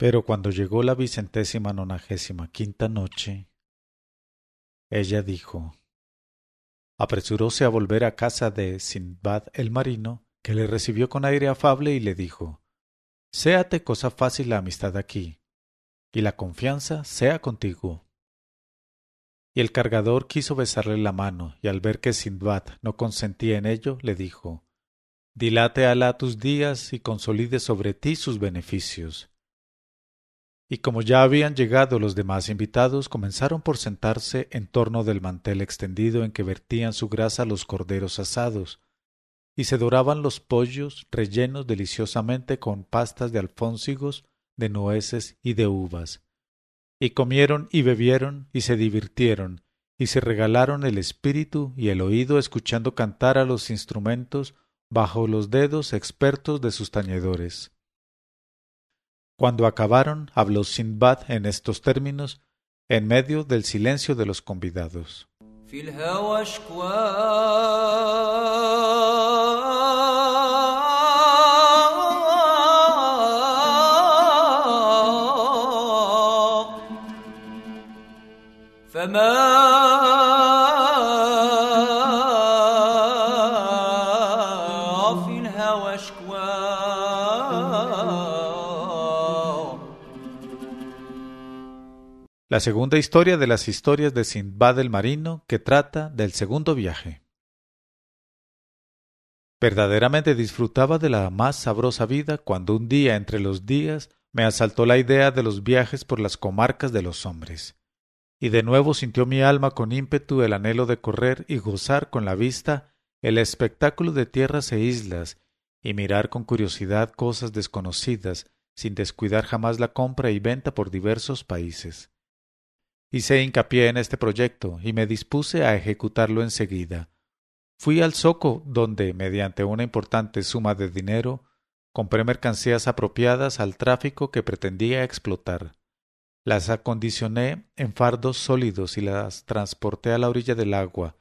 Pero cuando llegó la vicentésima nonagésima quinta noche, ella dijo apresuróse a volver a casa de Sindbad el marino, que le recibió con aire afable y le dijo Séate cosa fácil la amistad aquí, y la confianza sea contigo. Y el cargador quiso besarle la mano, y al ver que Sindbad no consentía en ello, le dijo Dilate Alá tus días y consolide sobre ti sus beneficios. Y como ya habían llegado los demás invitados, comenzaron por sentarse en torno del mantel extendido en que vertían su grasa los corderos asados, y se doraban los pollos rellenos deliciosamente con pastas de alfónsigos, de nueces y de uvas. Y comieron y bebieron y se divirtieron, y se regalaron el espíritu y el oído escuchando cantar a los instrumentos bajo los dedos expertos de sus tañedores. Cuando acabaron, habló Sindbad en estos términos, en medio del silencio de los convidados. La segunda historia de las historias de Sindbad el Marino que trata del segundo viaje. Verdaderamente disfrutaba de la más sabrosa vida cuando un día entre los días me asaltó la idea de los viajes por las comarcas de los hombres. Y de nuevo sintió mi alma con ímpetu el anhelo de correr y gozar con la vista el espectáculo de tierras e islas, y mirar con curiosidad cosas desconocidas, sin descuidar jamás la compra y venta por diversos países. Hice hincapié en este proyecto y me dispuse a ejecutarlo enseguida. Fui al zoco donde, mediante una importante suma de dinero, compré mercancías apropiadas al tráfico que pretendía explotar. Las acondicioné en fardos sólidos y las transporté a la orilla del agua,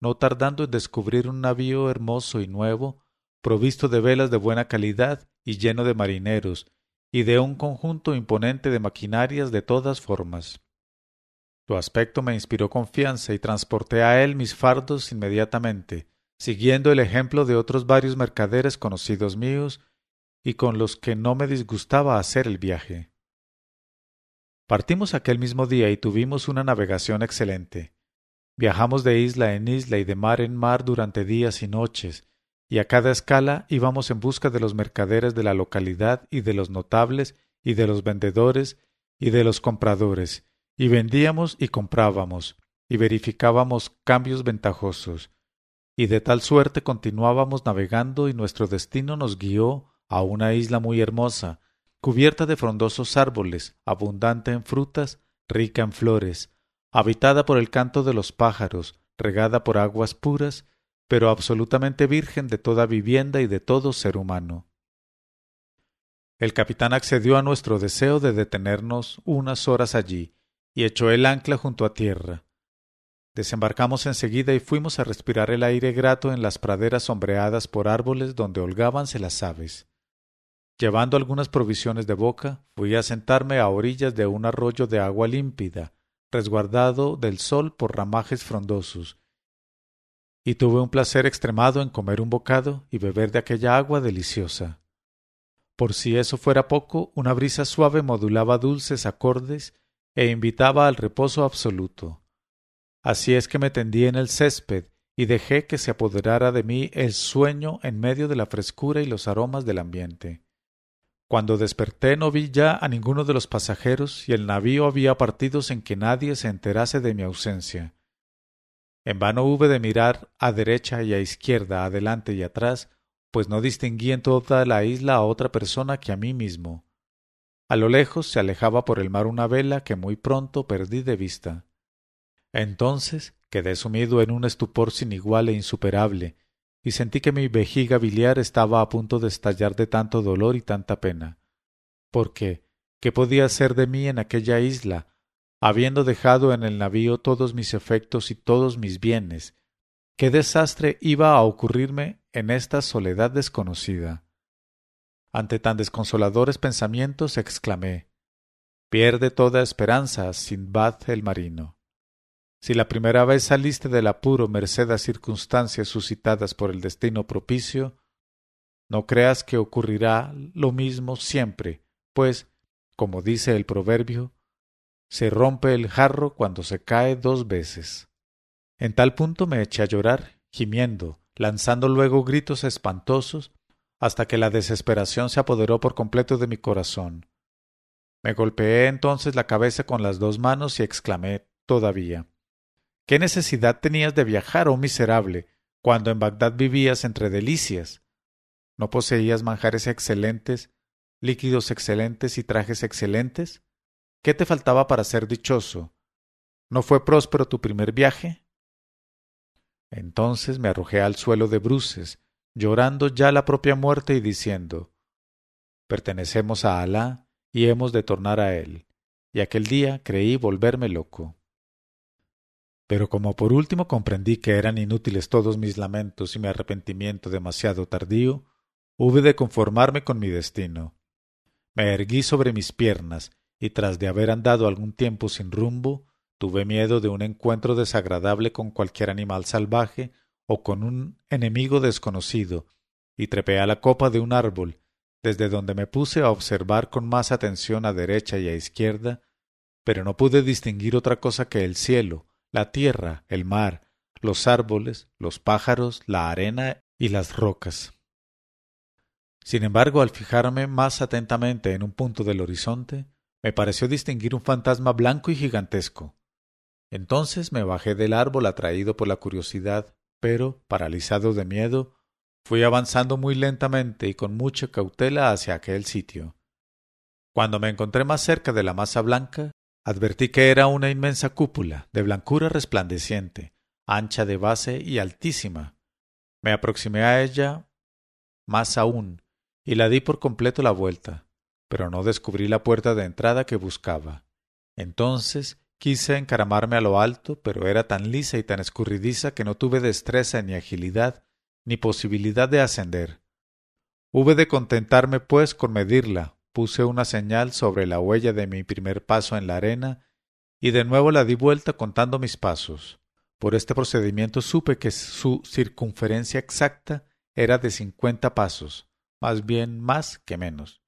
no tardando en descubrir un navío hermoso y nuevo, provisto de velas de buena calidad y lleno de marineros, y de un conjunto imponente de maquinarias de todas formas. Su aspecto me inspiró confianza y transporté a él mis fardos inmediatamente, siguiendo el ejemplo de otros varios mercaderes conocidos míos y con los que no me disgustaba hacer el viaje. Partimos aquel mismo día y tuvimos una navegación excelente. Viajamos de isla en isla y de mar en mar durante días y noches, y a cada escala íbamos en busca de los mercaderes de la localidad y de los notables y de los vendedores y de los compradores, y vendíamos y comprábamos, y verificábamos cambios ventajosos, y de tal suerte continuábamos navegando y nuestro destino nos guió a una isla muy hermosa, cubierta de frondosos árboles, abundante en frutas, rica en flores, habitada por el canto de los pájaros, regada por aguas puras, pero absolutamente virgen de toda vivienda y de todo ser humano. El capitán accedió a nuestro deseo de detenernos unas horas allí, y echó el ancla junto a tierra. Desembarcamos enseguida y fuimos a respirar el aire grato en las praderas sombreadas por árboles donde holgábanse las aves. Llevando algunas provisiones de boca, fui a sentarme a orillas de un arroyo de agua límpida, resguardado del sol por ramajes frondosos, y tuve un placer extremado en comer un bocado y beber de aquella agua deliciosa. Por si eso fuera poco, una brisa suave modulaba dulces acordes e invitaba al reposo absoluto. Así es que me tendí en el césped y dejé que se apoderara de mí el sueño en medio de la frescura y los aromas del ambiente. Cuando desperté no vi ya a ninguno de los pasajeros y el navío había partido sin que nadie se enterase de mi ausencia. En vano hube de mirar a derecha y a izquierda, adelante y atrás, pues no distinguí en toda la isla a otra persona que a mí mismo. A lo lejos se alejaba por el mar una vela que muy pronto perdí de vista. Entonces quedé sumido en un estupor sin igual e insuperable, y sentí que mi vejiga biliar estaba a punto de estallar de tanto dolor y tanta pena. Porque, ¿qué podía ser de mí en aquella isla, habiendo dejado en el navío todos mis efectos y todos mis bienes? ¿Qué desastre iba a ocurrirme en esta soledad desconocida? Ante tan desconsoladores pensamientos exclamé Pierde toda esperanza Sindbad el marino. Si la primera vez saliste del apuro merced a circunstancias suscitadas por el destino propicio, no creas que ocurrirá lo mismo siempre, pues, como dice el proverbio, se rompe el jarro cuando se cae dos veces. En tal punto me eché a llorar, gimiendo, lanzando luego gritos espantosos, hasta que la desesperación se apoderó por completo de mi corazón. Me golpeé entonces la cabeza con las dos manos y exclamé todavía ¿Qué necesidad tenías de viajar, oh miserable, cuando en Bagdad vivías entre delicias? ¿No poseías manjares excelentes, líquidos excelentes y trajes excelentes? ¿Qué te faltaba para ser dichoso? ¿No fue próspero tu primer viaje? Entonces me arrojé al suelo de bruces, llorando ya la propia muerte y diciendo Pertenecemos a Alá y hemos de tornar a él. Y aquel día creí volverme loco. Pero como por último comprendí que eran inútiles todos mis lamentos y mi arrepentimiento demasiado tardío, hube de conformarme con mi destino. Me erguí sobre mis piernas y tras de haber andado algún tiempo sin rumbo, tuve miedo de un encuentro desagradable con cualquier animal salvaje o con un enemigo desconocido, y trepé a la copa de un árbol, desde donde me puse a observar con más atención a derecha y a izquierda, pero no pude distinguir otra cosa que el cielo, la tierra, el mar, los árboles, los pájaros, la arena y las rocas. Sin embargo, al fijarme más atentamente en un punto del horizonte, me pareció distinguir un fantasma blanco y gigantesco. Entonces me bajé del árbol atraído por la curiosidad, pero, paralizado de miedo, fui avanzando muy lentamente y con mucha cautela hacia aquel sitio. Cuando me encontré más cerca de la masa blanca, Advertí que era una inmensa cúpula, de blancura resplandeciente, ancha de base y altísima. Me aproximé a ella más aún, y la di por completo la vuelta, pero no descubrí la puerta de entrada que buscaba. Entonces quise encaramarme a lo alto, pero era tan lisa y tan escurridiza que no tuve destreza ni agilidad, ni posibilidad de ascender. Hube de contentarme, pues, con medirla, puse una señal sobre la huella de mi primer paso en la arena y de nuevo la di vuelta contando mis pasos. Por este procedimiento supe que su circunferencia exacta era de cincuenta pasos, más bien más que menos.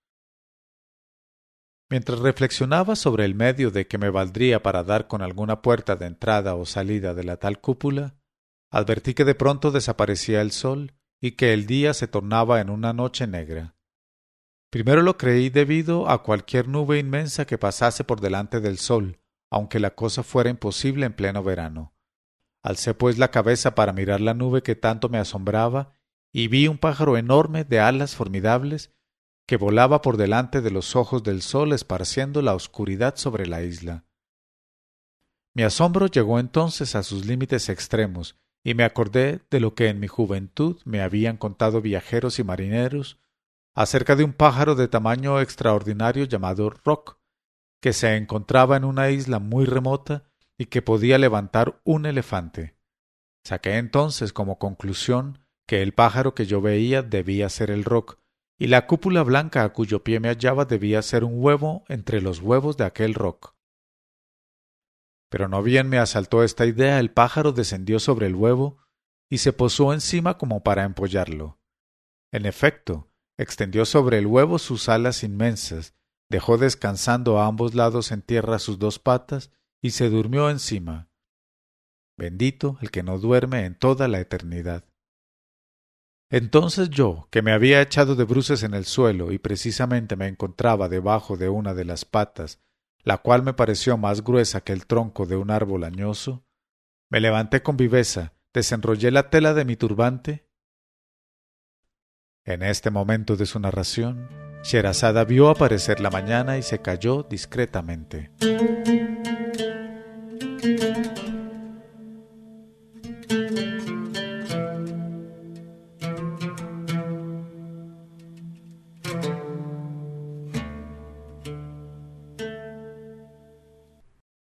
Mientras reflexionaba sobre el medio de que me valdría para dar con alguna puerta de entrada o salida de la tal cúpula, advertí que de pronto desaparecía el sol y que el día se tornaba en una noche negra. Primero lo creí debido a cualquier nube inmensa que pasase por delante del sol, aunque la cosa fuera imposible en pleno verano. Alcé pues la cabeza para mirar la nube que tanto me asombraba, y vi un pájaro enorme de alas formidables que volaba por delante de los ojos del sol esparciendo la oscuridad sobre la isla. Mi asombro llegó entonces a sus límites extremos, y me acordé de lo que en mi juventud me habían contado viajeros y marineros acerca de un pájaro de tamaño extraordinario llamado Rock, que se encontraba en una isla muy remota y que podía levantar un elefante. Saqué entonces como conclusión que el pájaro que yo veía debía ser el roc, y la cúpula blanca a cuyo pie me hallaba debía ser un huevo entre los huevos de aquel roc. Pero no bien me asaltó esta idea, el pájaro descendió sobre el huevo y se posó encima como para empollarlo. En efecto, extendió sobre el huevo sus alas inmensas, dejó descansando a ambos lados en tierra sus dos patas y se durmió encima. Bendito el que no duerme en toda la eternidad. Entonces yo, que me había echado de bruces en el suelo y precisamente me encontraba debajo de una de las patas, la cual me pareció más gruesa que el tronco de un árbol añoso, me levanté con viveza, desenrollé la tela de mi turbante en este momento de su narración, Sherazada vio aparecer la mañana y se calló discretamente.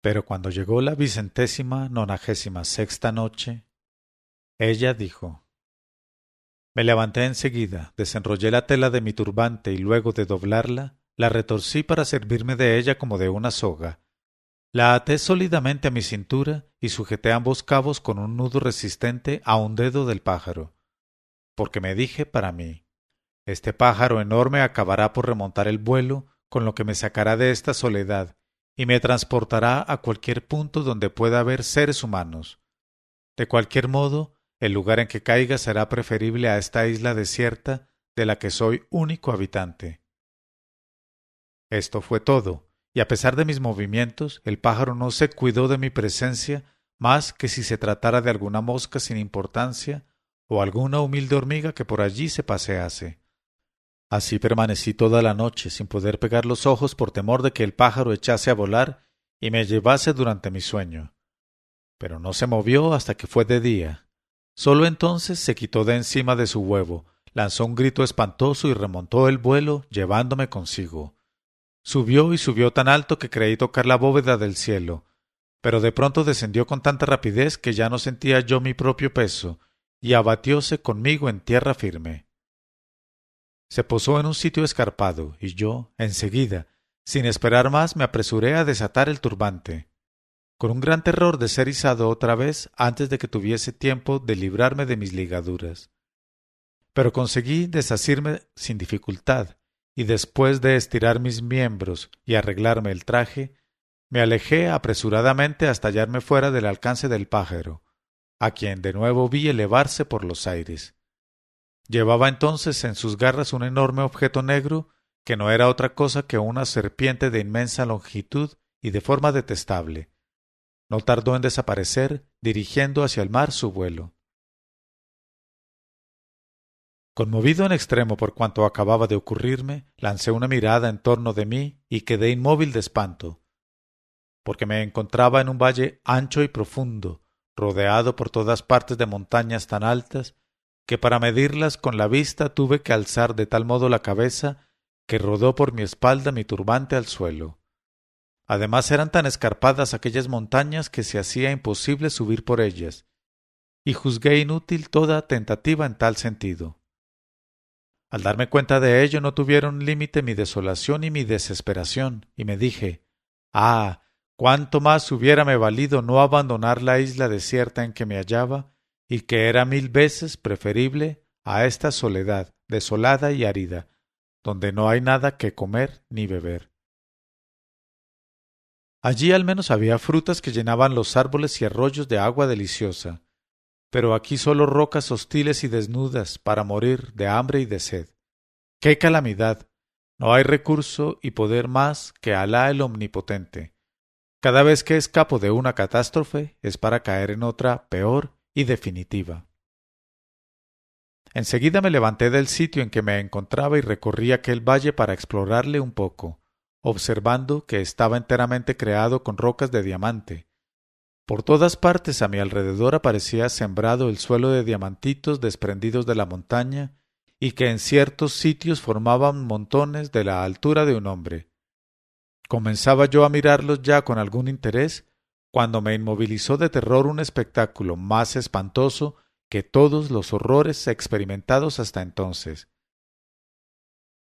Pero cuando llegó la vicentésima nonagésima sexta noche, ella dijo me levanté enseguida, desenrollé la tela de mi turbante y luego de doblarla, la retorcí para servirme de ella como de una soga. La até sólidamente a mi cintura y sujeté ambos cabos con un nudo resistente a un dedo del pájaro. Porque me dije para mí, este pájaro enorme acabará por remontar el vuelo, con lo que me sacará de esta soledad y me transportará a cualquier punto donde pueda haber seres humanos. De cualquier modo, el lugar en que caiga será preferible a esta isla desierta de la que soy único habitante. Esto fue todo, y a pesar de mis movimientos, el pájaro no se cuidó de mi presencia más que si se tratara de alguna mosca sin importancia o alguna humilde hormiga que por allí se pasease. Así permanecí toda la noche sin poder pegar los ojos por temor de que el pájaro echase a volar y me llevase durante mi sueño. Pero no se movió hasta que fue de día. Sólo entonces se quitó de encima de su huevo, lanzó un grito espantoso y remontó el vuelo, llevándome consigo. Subió y subió tan alto que creí tocar la bóveda del cielo, pero de pronto descendió con tanta rapidez que ya no sentía yo mi propio peso, y abatióse conmigo en tierra firme. Se posó en un sitio escarpado, y yo, enseguida, sin esperar más, me apresuré a desatar el turbante, con un gran terror de ser izado otra vez antes de que tuviese tiempo de librarme de mis ligaduras. Pero conseguí desasirme sin dificultad, y después de estirar mis miembros y arreglarme el traje, me alejé apresuradamente hasta hallarme fuera del alcance del pájaro, a quien de nuevo vi elevarse por los aires. Llevaba entonces en sus garras un enorme objeto negro que no era otra cosa que una serpiente de inmensa longitud y de forma detestable. No tardó en desaparecer, dirigiendo hacia el mar su vuelo. Conmovido en extremo por cuanto acababa de ocurrirme, lancé una mirada en torno de mí y quedé inmóvil de espanto, porque me encontraba en un valle ancho y profundo, rodeado por todas partes de montañas tan altas que para medirlas con la vista tuve que alzar de tal modo la cabeza que rodó por mi espalda mi turbante al suelo. Además eran tan escarpadas aquellas montañas que se hacía imposible subir por ellas, y juzgué inútil toda tentativa en tal sentido. Al darme cuenta de ello no tuvieron límite mi desolación y mi desesperación, y me dije Ah. cuánto más hubiérame valido no abandonar la isla desierta en que me hallaba y que era mil veces preferible a esta soledad desolada y árida, donde no hay nada que comer ni beber. Allí al menos había frutas que llenaban los árboles y arroyos de agua deliciosa, pero aquí solo rocas hostiles y desnudas para morir de hambre y de sed. ¡Qué calamidad! No hay recurso y poder más que Alá el Omnipotente. Cada vez que escapo de una catástrofe es para caer en otra peor y definitiva. Enseguida me levanté del sitio en que me encontraba y recorrí aquel valle para explorarle un poco, observando que estaba enteramente creado con rocas de diamante. Por todas partes a mi alrededor aparecía sembrado el suelo de diamantitos desprendidos de la montaña y que en ciertos sitios formaban montones de la altura de un hombre. Comenzaba yo a mirarlos ya con algún interés cuando me inmovilizó de terror un espectáculo más espantoso que todos los horrores experimentados hasta entonces.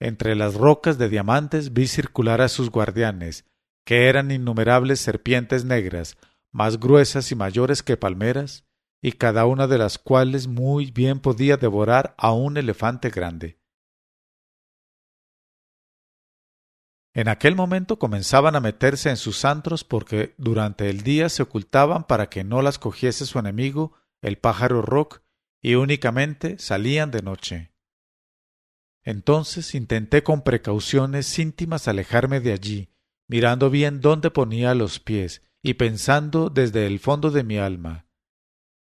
Entre las rocas de diamantes vi circular a sus guardianes, que eran innumerables serpientes negras, más gruesas y mayores que palmeras, y cada una de las cuales muy bien podía devorar a un elefante grande. En aquel momento comenzaban a meterse en sus antros porque durante el día se ocultaban para que no las cogiese su enemigo, el pájaro rock, y únicamente salían de noche. Entonces intenté con precauciones íntimas alejarme de allí, mirando bien dónde ponía los pies y pensando desde el fondo de mi alma.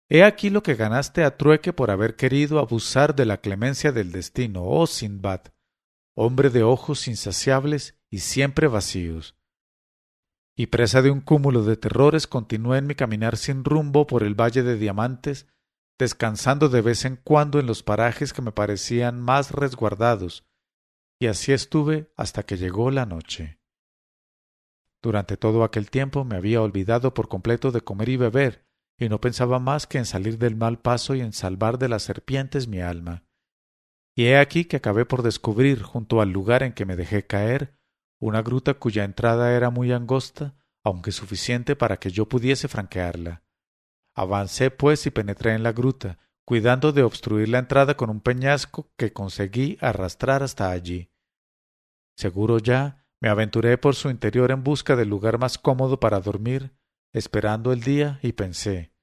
He aquí lo que ganaste a trueque por haber querido abusar de la clemencia del destino, oh Sindbad, hombre de ojos insaciables y siempre vacíos. Y presa de un cúmulo de terrores continué en mi caminar sin rumbo por el valle de diamantes, descansando de vez en cuando en los parajes que me parecían más resguardados, y así estuve hasta que llegó la noche. Durante todo aquel tiempo me había olvidado por completo de comer y beber, y no pensaba más que en salir del mal paso y en salvar de las serpientes mi alma. Y he aquí que acabé por descubrir, junto al lugar en que me dejé caer, una gruta cuya entrada era muy angosta, aunque suficiente para que yo pudiese franquearla. Avancé, pues, y penetré en la gruta, cuidando de obstruir la entrada con un peñasco que conseguí arrastrar hasta allí. Seguro ya, me aventuré por su interior en busca del lugar más cómodo para dormir, esperando el día, y pensé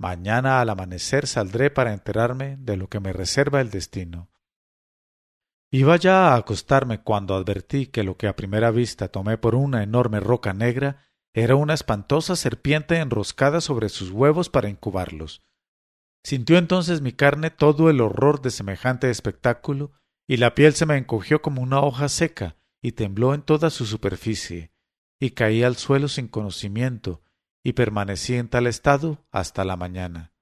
Mañana al amanecer saldré para enterarme de lo que me reserva el destino. Iba ya a acostarme cuando advertí que lo que a primera vista tomé por una enorme roca negra era una espantosa serpiente enroscada sobre sus huevos para incubarlos. Sintió entonces mi carne todo el horror de semejante espectáculo, y la piel se me encogió como una hoja seca, y tembló en toda su superficie, y caí al suelo sin conocimiento, y permanecí en tal estado hasta la mañana.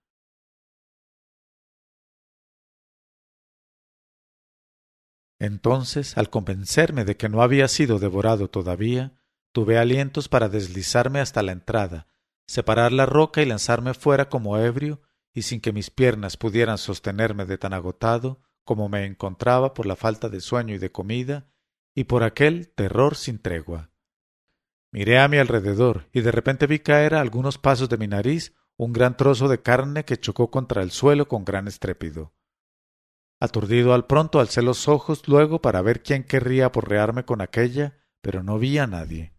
Entonces, al convencerme de que no había sido devorado todavía, tuve alientos para deslizarme hasta la entrada, separar la roca y lanzarme fuera como ebrio, y sin que mis piernas pudieran sostenerme de tan agotado como me encontraba por la falta de sueño y de comida, y por aquel terror sin tregua. Miré a mi alrededor y de repente vi caer a algunos pasos de mi nariz un gran trozo de carne que chocó contra el suelo con gran estrépito. Aturdido al pronto alcé los ojos luego para ver quién querría aporrearme con aquella, pero no vi a nadie.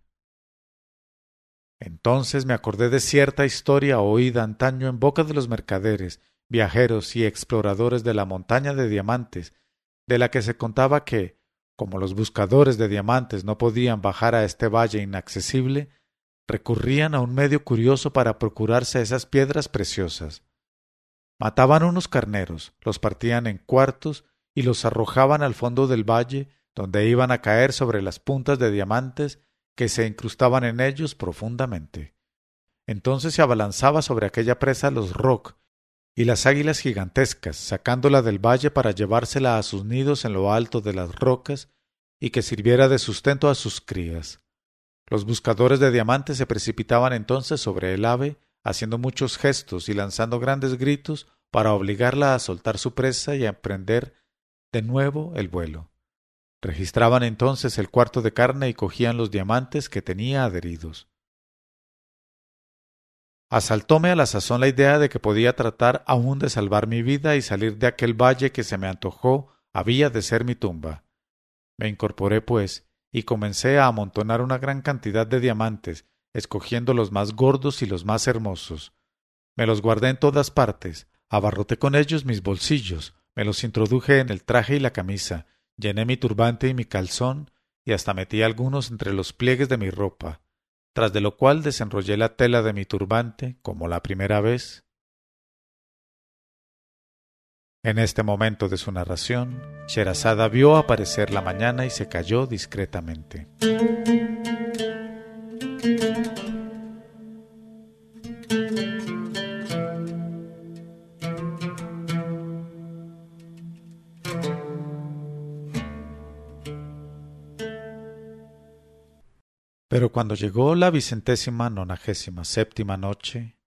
Entonces me acordé de cierta historia oída antaño en boca de los mercaderes, viajeros y exploradores de la montaña de diamantes, de la que se contaba que, como los buscadores de diamantes no podían bajar a este valle inaccesible, recurrían a un medio curioso para procurarse esas piedras preciosas. Mataban unos carneros, los partían en cuartos y los arrojaban al fondo del valle, donde iban a caer sobre las puntas de diamantes que se incrustaban en ellos profundamente. Entonces se abalanzaba sobre aquella presa los roc y las águilas gigantescas, sacándola del valle para llevársela a sus nidos en lo alto de las rocas y que sirviera de sustento a sus crías. Los buscadores de diamantes se precipitaban entonces sobre el ave, haciendo muchos gestos y lanzando grandes gritos para obligarla a soltar su presa y a emprender de nuevo el vuelo. Registraban entonces el cuarto de carne y cogían los diamantes que tenía adheridos. Asaltóme a la sazón la idea de que podía tratar aún de salvar mi vida y salir de aquel valle que se me antojó había de ser mi tumba. Me incorporé, pues, y comencé a amontonar una gran cantidad de diamantes, escogiendo los más gordos y los más hermosos. Me los guardé en todas partes, abarroté con ellos mis bolsillos, me los introduje en el traje y la camisa, llené mi turbante y mi calzón, y hasta metí algunos entre los pliegues de mi ropa tras de lo cual desenrollé la tela de mi turbante como la primera vez. En este momento de su narración, Sherazada vio aparecer la mañana y se calló discretamente. Pero cuando llegó la vicentésima nonagésima séptima noche,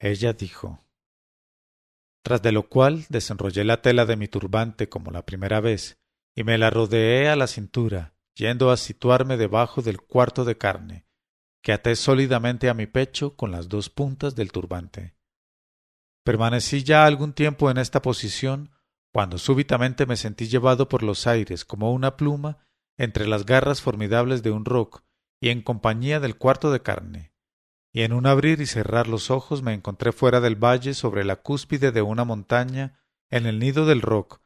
ella dijo Tras de lo cual desenrollé la tela de mi turbante como la primera vez, y me la rodeé a la cintura, yendo a situarme debajo del cuarto de carne, que até sólidamente a mi pecho con las dos puntas del turbante. Permanecí ya algún tiempo en esta posición, cuando súbitamente me sentí llevado por los aires como una pluma entre las garras formidables de un roc, y en compañía del cuarto de carne. Y en un abrir y cerrar los ojos me encontré fuera del valle sobre la cúspide de una montaña, en el nido del roc,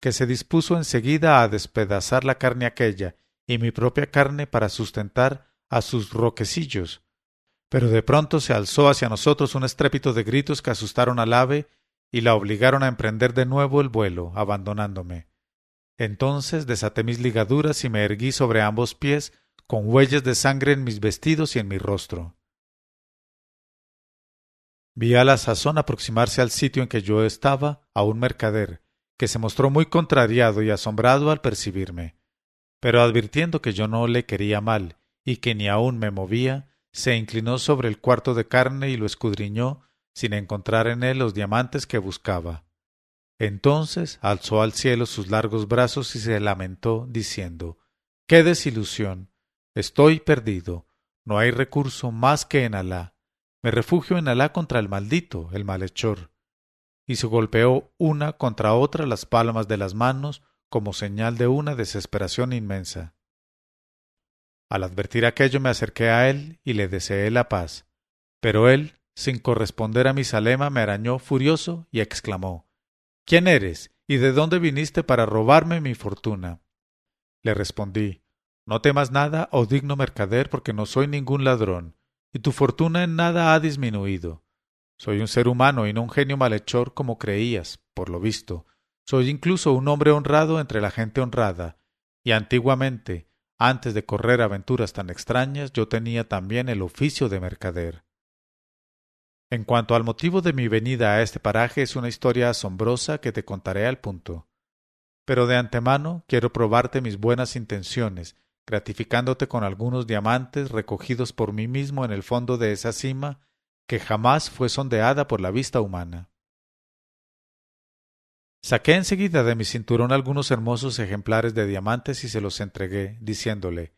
que se dispuso enseguida a despedazar la carne aquella y mi propia carne para sustentar a sus roquecillos. Pero de pronto se alzó hacia nosotros un estrépito de gritos que asustaron al ave y la obligaron a emprender de nuevo el vuelo, abandonándome. Entonces desaté mis ligaduras y me erguí sobre ambos pies con huellas de sangre en mis vestidos y en mi rostro. Vi a la sazón aproximarse al sitio en que yo estaba a un mercader, que se mostró muy contrariado y asombrado al percibirme, pero advirtiendo que yo no le quería mal y que ni aun me movía, se inclinó sobre el cuarto de carne y lo escudriñó sin encontrar en él los diamantes que buscaba. Entonces alzó al cielo sus largos brazos y se lamentó, diciendo ¡Qué desilusión! Estoy perdido. No hay recurso más que en Alá. Me refugio en Alá contra el maldito, el malhechor. Y se golpeó una contra otra las palmas de las manos como señal de una desesperación inmensa. Al advertir aquello me acerqué a él y le deseé la paz. Pero él, sin corresponder a mi salema, me arañó furioso y exclamó ¿Quién eres? ¿Y de dónde viniste para robarme mi fortuna? Le respondí No temas nada, oh digno mercader, porque no soy ningún ladrón, y tu fortuna en nada ha disminuido. Soy un ser humano y no un genio malhechor como creías, por lo visto. Soy incluso un hombre honrado entre la gente honrada, y antiguamente, antes de correr aventuras tan extrañas, yo tenía también el oficio de mercader. En cuanto al motivo de mi venida a este paraje es una historia asombrosa que te contaré al punto. Pero de antemano quiero probarte mis buenas intenciones, gratificándote con algunos diamantes recogidos por mí mismo en el fondo de esa cima que jamás fue sondeada por la vista humana. Saqué enseguida de mi cinturón algunos hermosos ejemplares de diamantes y se los entregué, diciéndole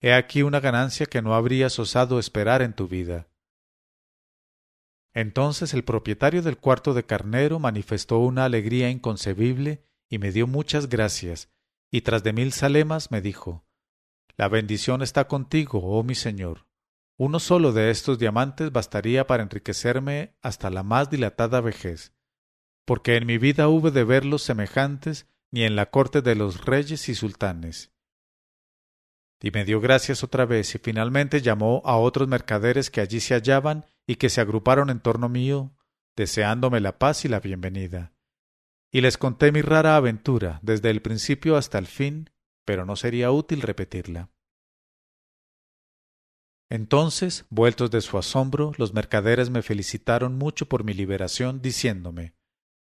He aquí una ganancia que no habrías osado esperar en tu vida. Entonces el propietario del cuarto de carnero manifestó una alegría inconcebible y me dio muchas gracias, y tras de mil salemas me dijo La bendición está contigo, oh mi señor. Uno solo de estos diamantes bastaría para enriquecerme hasta la más dilatada vejez porque en mi vida hube de verlos semejantes ni en la corte de los reyes y sultanes. Y me dio gracias otra vez y finalmente llamó a otros mercaderes que allí se hallaban y que se agruparon en torno mío, deseándome la paz y la bienvenida. Y les conté mi rara aventura desde el principio hasta el fin, pero no sería útil repetirla. Entonces, vueltos de su asombro, los mercaderes me felicitaron mucho por mi liberación, diciéndome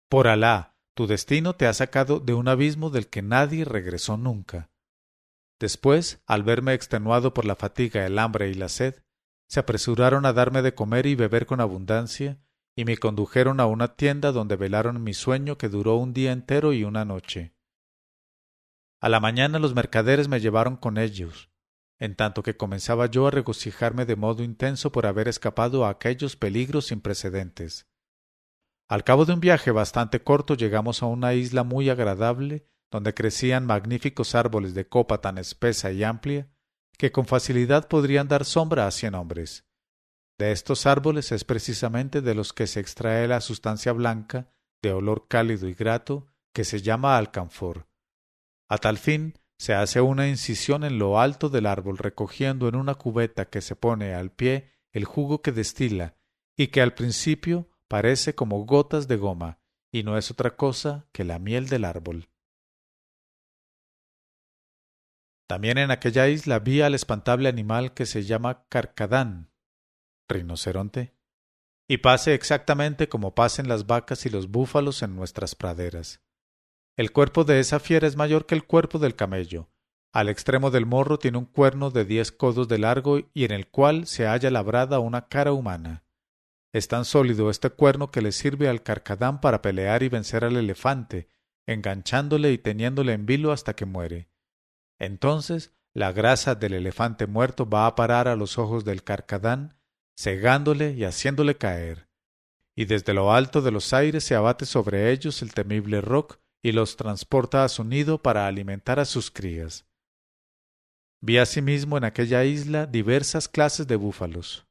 por Alá, tu destino te ha sacado de un abismo del que nadie regresó nunca. Después, al verme extenuado por la fatiga, el hambre y la sed, se apresuraron a darme de comer y beber con abundancia, y me condujeron a una tienda donde velaron mi sueño que duró un día entero y una noche. A la mañana los mercaderes me llevaron con ellos, en tanto que comenzaba yo a regocijarme de modo intenso por haber escapado a aquellos peligros sin precedentes. Al cabo de un viaje bastante corto llegamos a una isla muy agradable, donde crecían magníficos árboles de copa tan espesa y amplia que con facilidad podrían dar sombra a cien hombres. De estos árboles es precisamente de los que se extrae la sustancia blanca, de olor cálido y grato, que se llama alcanfor. A tal fin se hace una incisión en lo alto del árbol recogiendo en una cubeta que se pone al pie el jugo que destila y que al principio parece como gotas de goma, y no es otra cosa que la miel del árbol. También en aquella isla vi al espantable animal que se llama carcadán, rinoceronte, y pase exactamente como pasen las vacas y los búfalos en nuestras praderas. El cuerpo de esa fiera es mayor que el cuerpo del camello. Al extremo del morro tiene un cuerno de diez codos de largo y en el cual se halla labrada una cara humana. Es tan sólido este cuerno que le sirve al carcadán para pelear y vencer al elefante, enganchándole y teniéndole en vilo hasta que muere. Entonces la grasa del elefante muerto va a parar a los ojos del carcadán, cegándole y haciéndole caer. Y desde lo alto de los aires se abate sobre ellos el temible roc y los transporta a su nido para alimentar a sus crías. Vi asimismo en aquella isla diversas clases de búfalos.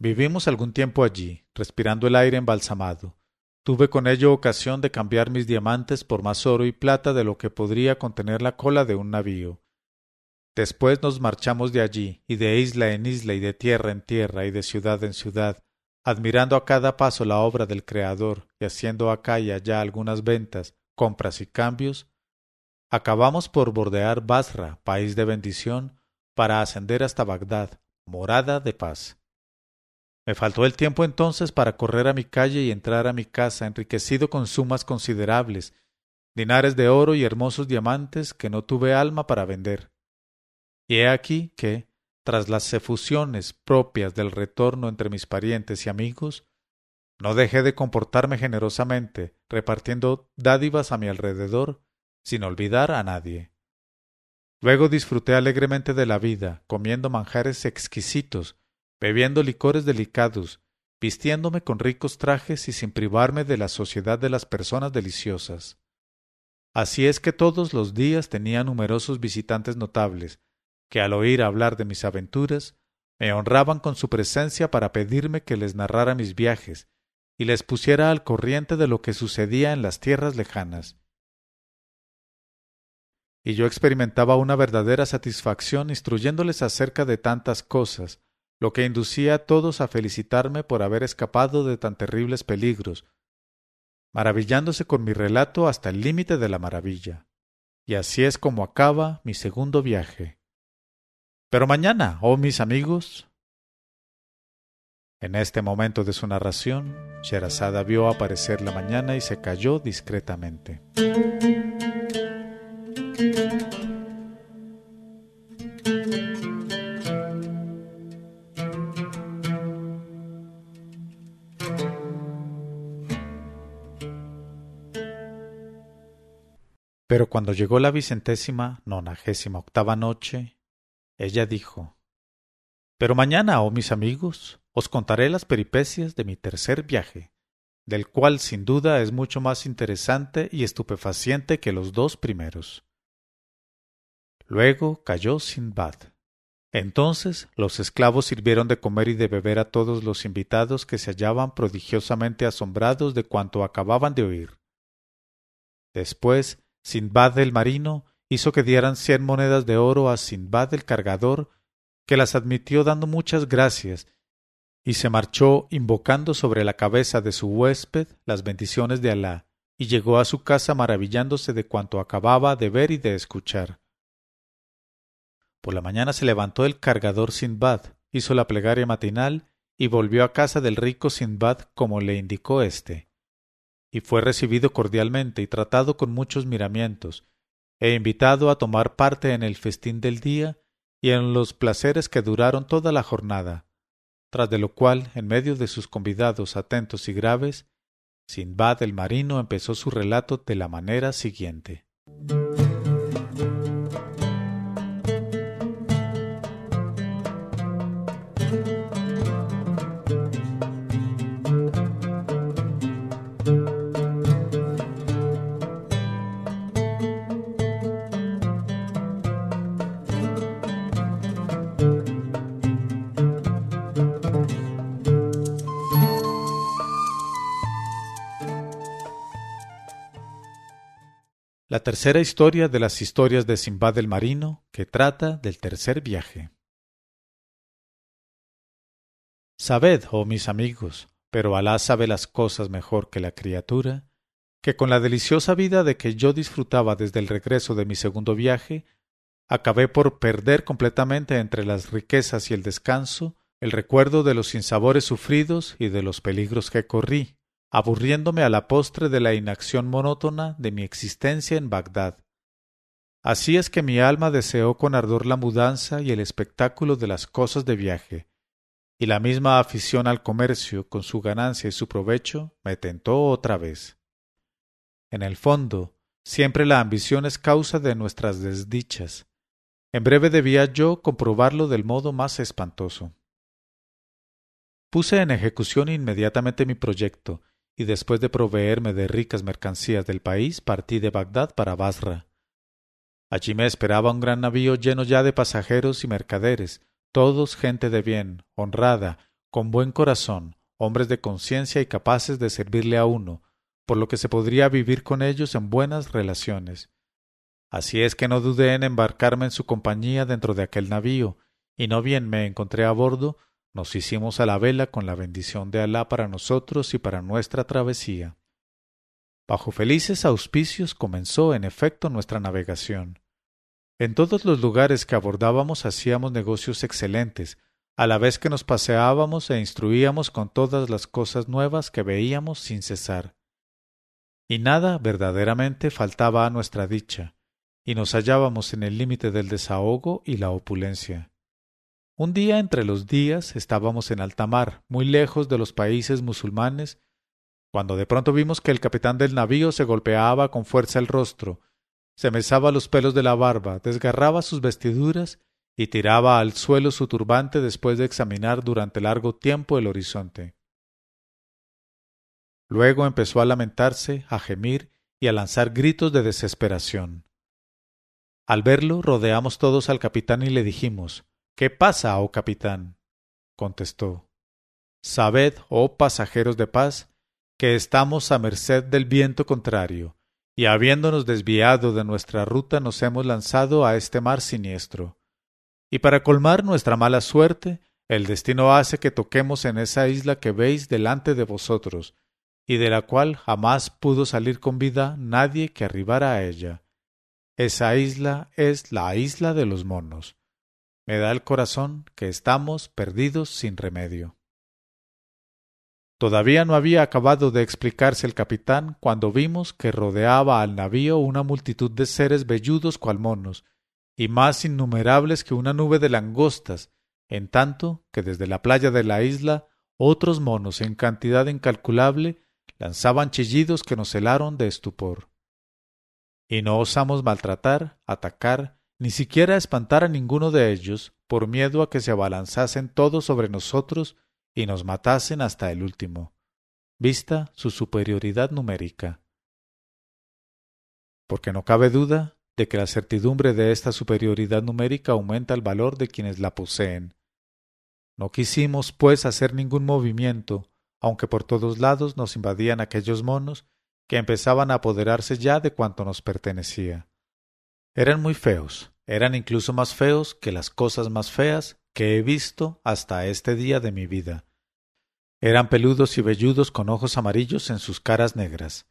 Vivimos algún tiempo allí, respirando el aire embalsamado. Tuve con ello ocasión de cambiar mis diamantes por más oro y plata de lo que podría contener la cola de un navío. Después nos marchamos de allí, y de isla en isla, y de tierra en tierra, y de ciudad en ciudad, admirando a cada paso la obra del Creador, y haciendo acá y allá algunas ventas, compras y cambios, acabamos por bordear Basra, país de bendición, para ascender hasta Bagdad, morada de paz. Me faltó el tiempo entonces para correr a mi calle y entrar a mi casa enriquecido con sumas considerables, dinares de oro y hermosos diamantes que no tuve alma para vender. Y he aquí que, tras las efusiones propias del retorno entre mis parientes y amigos, no dejé de comportarme generosamente, repartiendo dádivas a mi alrededor, sin olvidar a nadie. Luego disfruté alegremente de la vida, comiendo manjares exquisitos, bebiendo licores delicados, vistiéndome con ricos trajes y sin privarme de la sociedad de las personas deliciosas. Así es que todos los días tenía numerosos visitantes notables, que al oír hablar de mis aventuras, me honraban con su presencia para pedirme que les narrara mis viajes y les pusiera al corriente de lo que sucedía en las tierras lejanas. Y yo experimentaba una verdadera satisfacción instruyéndoles acerca de tantas cosas, lo que inducía a todos a felicitarme por haber escapado de tan terribles peligros, maravillándose con mi relato hasta el límite de la maravilla. Y así es como acaba mi segundo viaje. Pero mañana, oh mis amigos. En este momento de su narración, Sherazada vio aparecer la mañana y se cayó discretamente. Pero cuando llegó la vicentésima nonagésima octava noche, ella dijo Pero mañana, oh mis amigos, os contaré las peripecias de mi tercer viaje, del cual sin duda es mucho más interesante y estupefaciente que los dos primeros. Luego cayó Sinbad. Entonces los esclavos sirvieron de comer y de beber a todos los invitados que se hallaban prodigiosamente asombrados de cuanto acababan de oír. Después Sinbad el marino hizo que dieran cien monedas de oro a Sinbad el cargador, que las admitió dando muchas gracias, y se marchó invocando sobre la cabeza de su huésped las bendiciones de Alá, y llegó a su casa maravillándose de cuanto acababa de ver y de escuchar. Por la mañana se levantó el cargador Sinbad, hizo la plegaria matinal y volvió a casa del rico Sinbad como le indicó éste y fue recibido cordialmente y tratado con muchos miramientos, e invitado a tomar parte en el festín del día y en los placeres que duraron toda la jornada, tras de lo cual, en medio de sus convidados atentos y graves, Sinbad el marino empezó su relato de la manera siguiente. La tercera historia de las historias de Simbad el Marino, que trata del tercer viaje. Sabed, oh mis amigos, pero Alá sabe las cosas mejor que la criatura, que con la deliciosa vida de que yo disfrutaba desde el regreso de mi segundo viaje, acabé por perder completamente entre las riquezas y el descanso el recuerdo de los sinsabores sufridos y de los peligros que corrí, aburriéndome a la postre de la inacción monótona de mi existencia en Bagdad. Así es que mi alma deseó con ardor la mudanza y el espectáculo de las cosas de viaje, y la misma afición al comercio, con su ganancia y su provecho, me tentó otra vez. En el fondo, siempre la ambición es causa de nuestras desdichas. En breve debía yo comprobarlo del modo más espantoso. Puse en ejecución inmediatamente mi proyecto, y después de proveerme de ricas mercancías del país, partí de Bagdad para Basra. Allí me esperaba un gran navío lleno ya de pasajeros y mercaderes, todos gente de bien, honrada, con buen corazón, hombres de conciencia y capaces de servirle a uno, por lo que se podría vivir con ellos en buenas relaciones. Así es que no dudé en embarcarme en su compañía dentro de aquel navío, y no bien me encontré a bordo, nos hicimos a la vela con la bendición de Alá para nosotros y para nuestra travesía. Bajo felices auspicios comenzó en efecto nuestra navegación. En todos los lugares que abordábamos hacíamos negocios excelentes, a la vez que nos paseábamos e instruíamos con todas las cosas nuevas que veíamos sin cesar. Y nada verdaderamente faltaba a nuestra dicha, y nos hallábamos en el límite del desahogo y la opulencia. Un día entre los días estábamos en alta mar, muy lejos de los países musulmanes, cuando de pronto vimos que el capitán del navío se golpeaba con fuerza el rostro, se mesaba los pelos de la barba, desgarraba sus vestiduras y tiraba al suelo su turbante después de examinar durante largo tiempo el horizonte. Luego empezó a lamentarse, a gemir y a lanzar gritos de desesperación. Al verlo, rodeamos todos al capitán y le dijimos ¿Qué pasa, oh capitán? contestó Sabed, oh pasajeros de paz, que estamos a merced del viento contrario, y habiéndonos desviado de nuestra ruta nos hemos lanzado a este mar siniestro. Y para colmar nuestra mala suerte, el destino hace que toquemos en esa isla que veis delante de vosotros, y de la cual jamás pudo salir con vida nadie que arribara a ella. Esa isla es la isla de los monos. Me da el corazón que estamos perdidos sin remedio. Todavía no había acabado de explicarse el capitán cuando vimos que rodeaba al navío una multitud de seres velludos cual monos, y más innumerables que una nube de langostas, en tanto que desde la playa de la isla otros monos en cantidad incalculable lanzaban chillidos que nos helaron de estupor. Y no osamos maltratar, atacar, ni siquiera espantar a ninguno de ellos, por miedo a que se abalanzasen todos sobre nosotros y nos matasen hasta el último, vista su superioridad numérica. Porque no cabe duda de que la certidumbre de esta superioridad numérica aumenta el valor de quienes la poseen. No quisimos, pues, hacer ningún movimiento, aunque por todos lados nos invadían aquellos monos que empezaban a apoderarse ya de cuanto nos pertenecía. Eran muy feos, eran incluso más feos que las cosas más feas que he visto hasta este día de mi vida. Eran peludos y velludos con ojos amarillos en sus caras negras.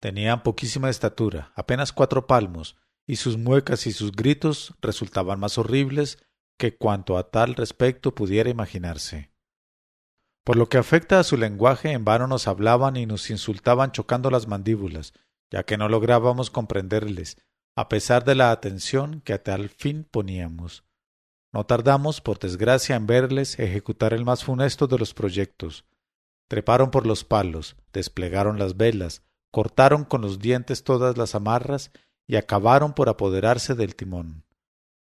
Tenían poquísima estatura, apenas cuatro palmos, y sus muecas y sus gritos resultaban más horribles que cuanto a tal respecto pudiera imaginarse. Por lo que afecta a su lenguaje, en vano nos hablaban y nos insultaban chocando las mandíbulas, ya que no lográbamos comprenderles, a pesar de la atención que a tal fin poníamos. No tardamos, por desgracia, en verles ejecutar el más funesto de los proyectos. Treparon por los palos, desplegaron las velas, cortaron con los dientes todas las amarras y acabaron por apoderarse del timón.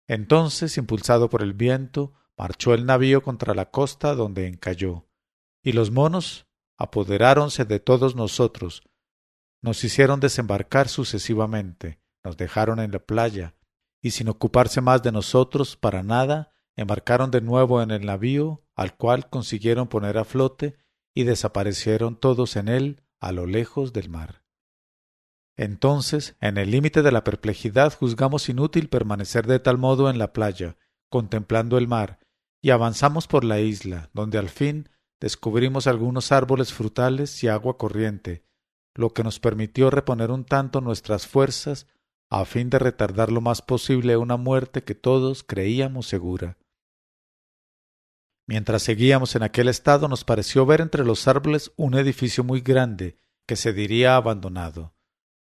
Entonces, impulsado por el viento, marchó el navío contra la costa donde encalló, y los monos apoderáronse de todos nosotros, nos hicieron desembarcar sucesivamente, nos dejaron en la playa, y sin ocuparse más de nosotros para nada, embarcaron de nuevo en el navío, al cual consiguieron poner a flote, y desaparecieron todos en él a lo lejos del mar. Entonces, en el límite de la perplejidad, juzgamos inútil permanecer de tal modo en la playa, contemplando el mar, y avanzamos por la isla, donde al fin descubrimos algunos árboles frutales y agua corriente, lo que nos permitió reponer un tanto nuestras fuerzas a fin de retardar lo más posible una muerte que todos creíamos segura. Mientras seguíamos en aquel estado nos pareció ver entre los árboles un edificio muy grande, que se diría abandonado.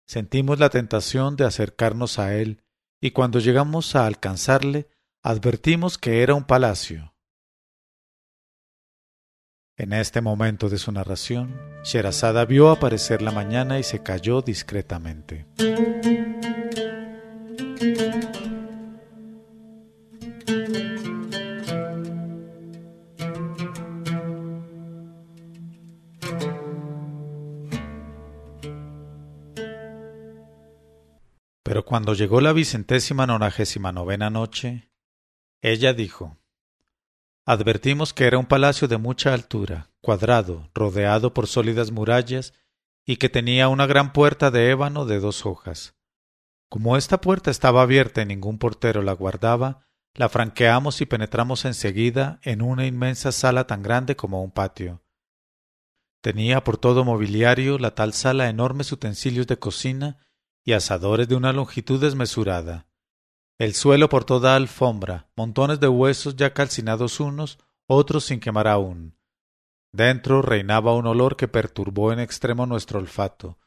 Sentimos la tentación de acercarnos a él, y cuando llegamos a alcanzarle, advertimos que era un palacio. En este momento de su narración, Sherazada vio aparecer la mañana y se cayó discretamente. Pero cuando llegó la vicentésima nonagésima novena noche, ella dijo Advertimos que era un palacio de mucha altura, cuadrado, rodeado por sólidas murallas, y que tenía una gran puerta de ébano de dos hojas. Como esta puerta estaba abierta y ningún portero la guardaba, la franqueamos y penetramos enseguida en una inmensa sala tan grande como un patio. Tenía por todo mobiliario la tal sala enormes utensilios de cocina y asadores de una longitud desmesurada. El suelo por toda alfombra, montones de huesos ya calcinados unos, otros sin quemar aún. Dentro reinaba un olor que perturbó en extremo nuestro olfato,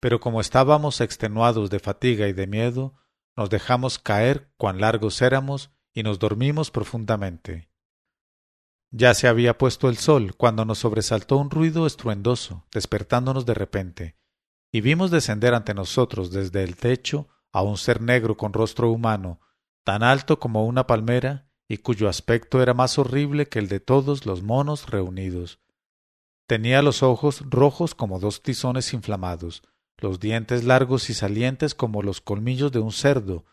pero como estábamos extenuados de fatiga y de miedo, nos dejamos caer cuán largos éramos y nos dormimos profundamente. Ya se había puesto el sol cuando nos sobresaltó un ruido estruendoso, despertándonos de repente y vimos descender ante nosotros desde el techo a un ser negro con rostro humano, tan alto como una palmera, y cuyo aspecto era más horrible que el de todos los monos reunidos. Tenía los ojos rojos como dos tizones inflamados, los dientes largos y salientes como los colmillos de un cerdo,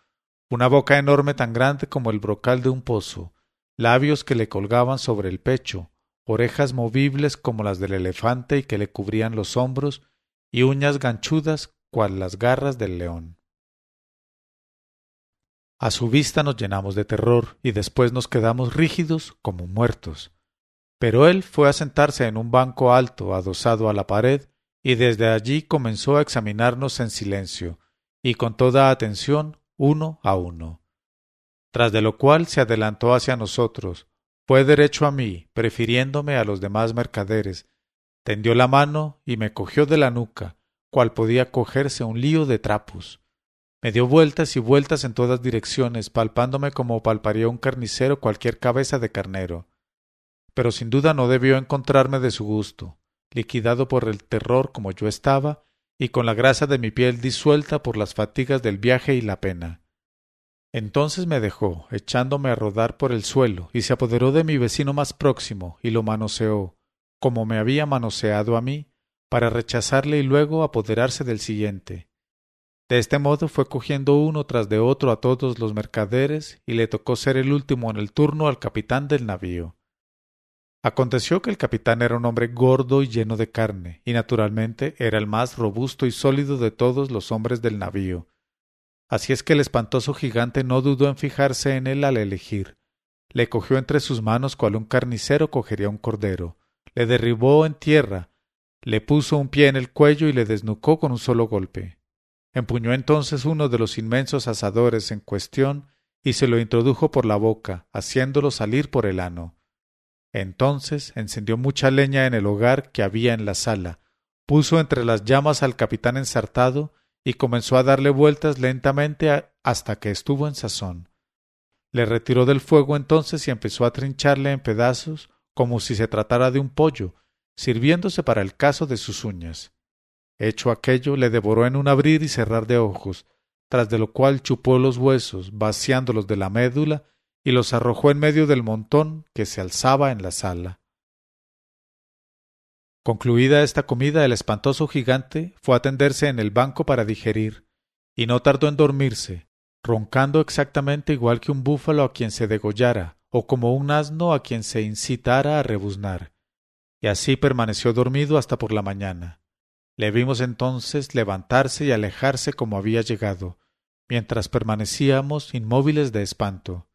una boca enorme tan grande como el brocal de un pozo, labios que le colgaban sobre el pecho, orejas movibles como las del elefante y que le cubrían los hombros, y uñas ganchudas cual las garras del león. A su vista nos llenamos de terror y después nos quedamos rígidos como muertos. Pero él fue a sentarse en un banco alto adosado a la pared y desde allí comenzó a examinarnos en silencio y con toda atención uno a uno. Tras de lo cual se adelantó hacia nosotros, fue derecho a mí, prefiriéndome a los demás mercaderes, tendió la mano y me cogió de la nuca, cual podía cogerse un lío de trapos. Me dio vueltas y vueltas en todas direcciones, palpándome como palparía un carnicero cualquier cabeza de carnero. Pero sin duda no debió encontrarme de su gusto, liquidado por el terror como yo estaba, y con la grasa de mi piel disuelta por las fatigas del viaje y la pena. Entonces me dejó, echándome a rodar por el suelo, y se apoderó de mi vecino más próximo, y lo manoseó, como me había manoseado a mí, para rechazarle y luego apoderarse del siguiente. De este modo fue cogiendo uno tras de otro a todos los mercaderes, y le tocó ser el último en el turno al capitán del navío. Aconteció que el capitán era un hombre gordo y lleno de carne, y naturalmente era el más robusto y sólido de todos los hombres del navío. Así es que el espantoso gigante no dudó en fijarse en él al elegir. Le cogió entre sus manos cual un carnicero cogería un cordero, le derribó en tierra, le puso un pie en el cuello y le desnucó con un solo golpe. Empuñó entonces uno de los inmensos asadores en cuestión y se lo introdujo por la boca, haciéndolo salir por el ano. Entonces encendió mucha leña en el hogar que había en la sala, puso entre las llamas al capitán ensartado y comenzó a darle vueltas lentamente hasta que estuvo en sazón. Le retiró del fuego entonces y empezó a trincharle en pedazos como si se tratara de un pollo, sirviéndose para el caso de sus uñas. Hecho aquello, le devoró en un abrir y cerrar de ojos, tras de lo cual chupó los huesos, vaciándolos de la médula y los arrojó en medio del montón que se alzaba en la sala. Concluida esta comida, el espantoso gigante fue a tenderse en el banco para digerir, y no tardó en dormirse, roncando exactamente igual que un búfalo a quien se degollara, o como un asno a quien se incitara a rebuznar. Y así permaneció dormido hasta por la mañana. Le vimos entonces levantarse y alejarse como había llegado, mientras permanecíamos inmóviles de espanto.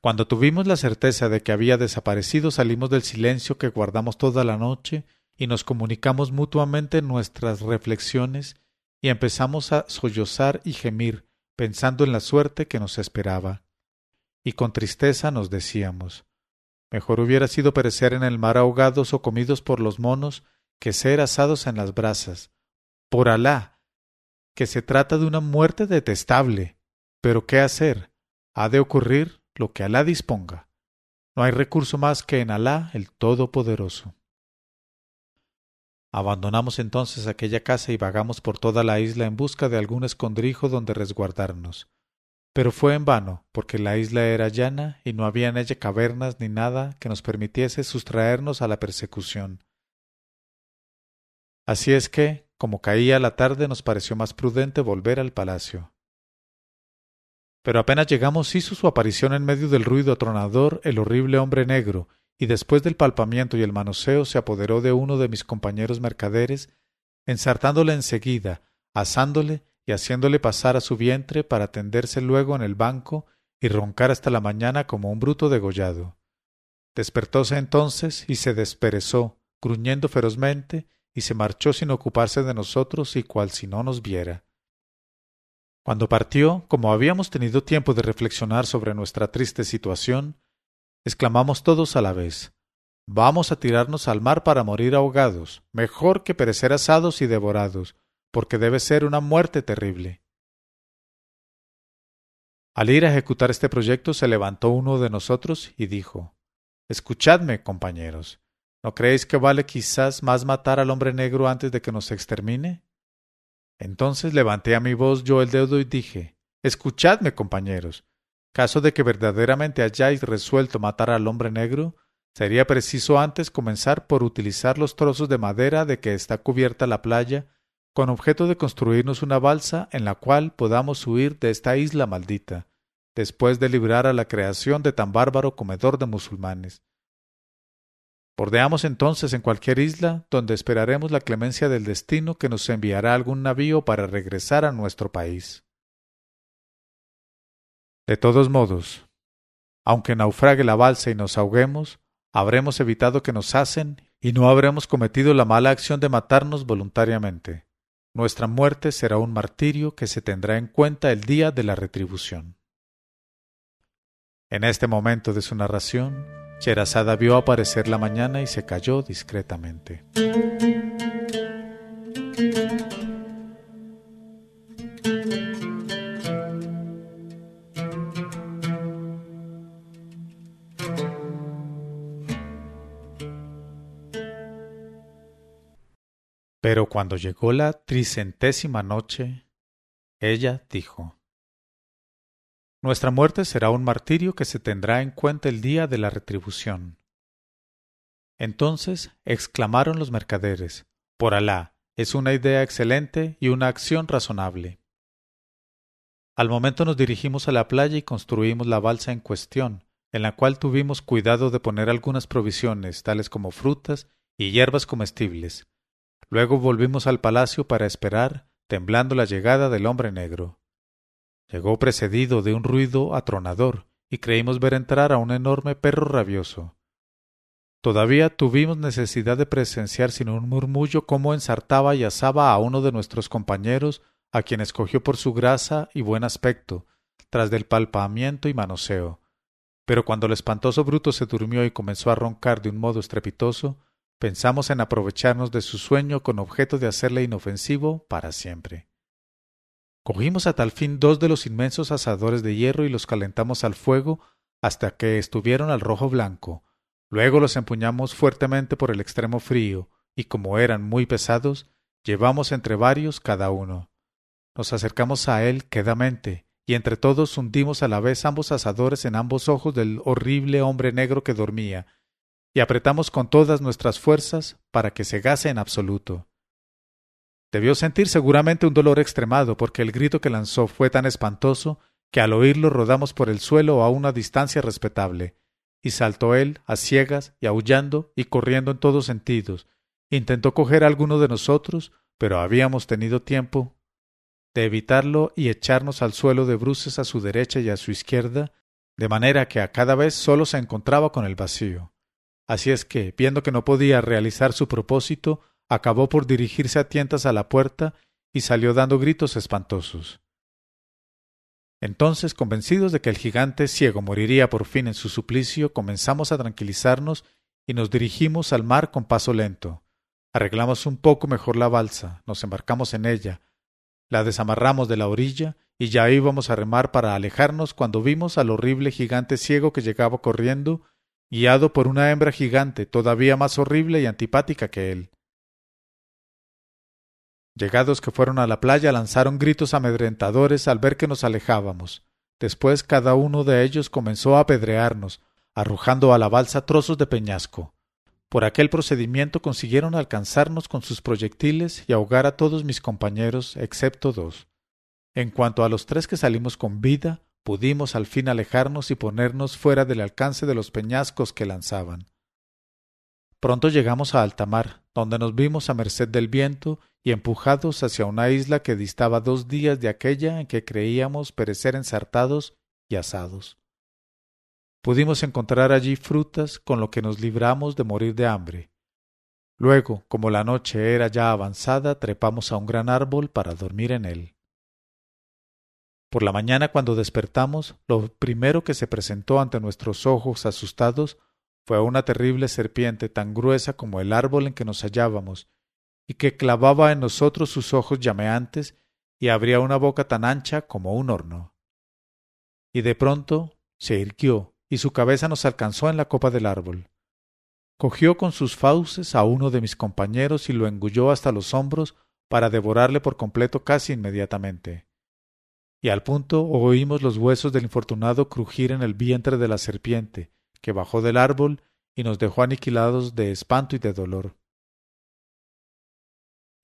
Cuando tuvimos la certeza de que había desaparecido salimos del silencio que guardamos toda la noche y nos comunicamos mutuamente nuestras reflexiones y empezamos a sollozar y gemir pensando en la suerte que nos esperaba. Y con tristeza nos decíamos Mejor hubiera sido perecer en el mar ahogados o comidos por los monos que ser asados en las brasas. Por Alá, que se trata de una muerte detestable. Pero ¿qué hacer? Ha de ocurrir lo que Alá disponga. No hay recurso más que en Alá el Todopoderoso. Abandonamos entonces aquella casa y vagamos por toda la isla en busca de algún escondrijo donde resguardarnos. Pero fue en vano, porque la isla era llana y no había en ella cavernas ni nada que nos permitiese sustraernos a la persecución. Así es que, como caía la tarde, nos pareció más prudente volver al palacio. Pero apenas llegamos hizo su aparición en medio del ruido atronador el horrible hombre negro, y después del palpamiento y el manoseo se apoderó de uno de mis compañeros mercaderes, ensartándole enseguida, asándole y haciéndole pasar a su vientre para tenderse luego en el banco y roncar hasta la mañana como un bruto degollado. Despertóse entonces y se desperezó, gruñendo ferozmente, y se marchó sin ocuparse de nosotros y cual si no nos viera. Cuando partió, como habíamos tenido tiempo de reflexionar sobre nuestra triste situación, exclamamos todos a la vez Vamos a tirarnos al mar para morir ahogados, mejor que perecer asados y devorados, porque debe ser una muerte terrible. Al ir a ejecutar este proyecto se levantó uno de nosotros y dijo Escuchadme, compañeros, ¿no creéis que vale quizás más matar al hombre negro antes de que nos extermine? Entonces levanté a mi voz yo el dedo y dije Escuchadme, compañeros. Caso de que verdaderamente hayáis resuelto matar al hombre negro, sería preciso antes comenzar por utilizar los trozos de madera de que está cubierta la playa, con objeto de construirnos una balsa en la cual podamos huir de esta isla maldita, después de librar a la creación de tan bárbaro comedor de musulmanes. Bordeamos entonces en cualquier isla donde esperaremos la clemencia del destino que nos enviará algún navío para regresar a nuestro país. De todos modos, aunque naufrague la balsa y nos ahoguemos, habremos evitado que nos hacen y no habremos cometido la mala acción de matarnos voluntariamente. Nuestra muerte será un martirio que se tendrá en cuenta el día de la retribución. En este momento de su narración, Sherazada vio aparecer la mañana y se calló discretamente. Pero cuando llegó la tricentésima noche, ella dijo nuestra muerte será un martirio que se tendrá en cuenta el día de la retribución. Entonces exclamaron los mercaderes, Por Alá, es una idea excelente y una acción razonable. Al momento nos dirigimos a la playa y construimos la balsa en cuestión, en la cual tuvimos cuidado de poner algunas provisiones, tales como frutas y hierbas comestibles. Luego volvimos al palacio para esperar, temblando la llegada del hombre negro. Llegó precedido de un ruido atronador, y creímos ver entrar a un enorme perro rabioso. Todavía tuvimos necesidad de presenciar sin un murmullo cómo ensartaba y asaba a uno de nuestros compañeros, a quien escogió por su grasa y buen aspecto, tras del palpamiento y manoseo. Pero cuando el espantoso bruto se durmió y comenzó a roncar de un modo estrepitoso, pensamos en aprovecharnos de su sueño con objeto de hacerle inofensivo para siempre. Cogimos a tal fin dos de los inmensos asadores de hierro y los calentamos al fuego hasta que estuvieron al rojo blanco. Luego los empuñamos fuertemente por el extremo frío, y como eran muy pesados, llevamos entre varios cada uno. Nos acercamos a él quedamente, y entre todos hundimos a la vez ambos asadores en ambos ojos del horrible hombre negro que dormía, y apretamos con todas nuestras fuerzas para que cegase en absoluto. Debió sentir seguramente un dolor extremado, porque el grito que lanzó fue tan espantoso que al oírlo rodamos por el suelo a una distancia respetable, y saltó él, a ciegas y aullando y corriendo en todos sentidos. Intentó coger a alguno de nosotros, pero habíamos tenido tiempo de evitarlo y echarnos al suelo de bruces a su derecha y a su izquierda, de manera que a cada vez solo se encontraba con el vacío. Así es que, viendo que no podía realizar su propósito, acabó por dirigirse a tientas a la puerta y salió dando gritos espantosos. Entonces, convencidos de que el gigante ciego moriría por fin en su suplicio, comenzamos a tranquilizarnos y nos dirigimos al mar con paso lento. Arreglamos un poco mejor la balsa, nos embarcamos en ella, la desamarramos de la orilla y ya íbamos a remar para alejarnos cuando vimos al horrible gigante ciego que llegaba corriendo, guiado por una hembra gigante todavía más horrible y antipática que él. Llegados que fueron a la playa lanzaron gritos amedrentadores al ver que nos alejábamos. Después cada uno de ellos comenzó a apedrearnos, arrojando a la balsa trozos de peñasco. Por aquel procedimiento consiguieron alcanzarnos con sus proyectiles y ahogar a todos mis compañeros excepto dos. En cuanto a los tres que salimos con vida, pudimos al fin alejarnos y ponernos fuera del alcance de los peñascos que lanzaban. Pronto llegamos a alta mar, donde nos vimos a merced del viento y empujados hacia una isla que distaba dos días de aquella en que creíamos perecer ensartados y asados. Pudimos encontrar allí frutas con lo que nos libramos de morir de hambre. Luego, como la noche era ya avanzada, trepamos a un gran árbol para dormir en él. Por la mañana, cuando despertamos, lo primero que se presentó ante nuestros ojos asustados fue una terrible serpiente tan gruesa como el árbol en que nos hallábamos, y que clavaba en nosotros sus ojos llameantes y abría una boca tan ancha como un horno. Y de pronto se irguió, y su cabeza nos alcanzó en la copa del árbol. Cogió con sus fauces a uno de mis compañeros y lo engulló hasta los hombros, para devorarle por completo casi inmediatamente. Y al punto oímos los huesos del infortunado crujir en el vientre de la serpiente, que bajó del árbol y nos dejó aniquilados de espanto y de dolor.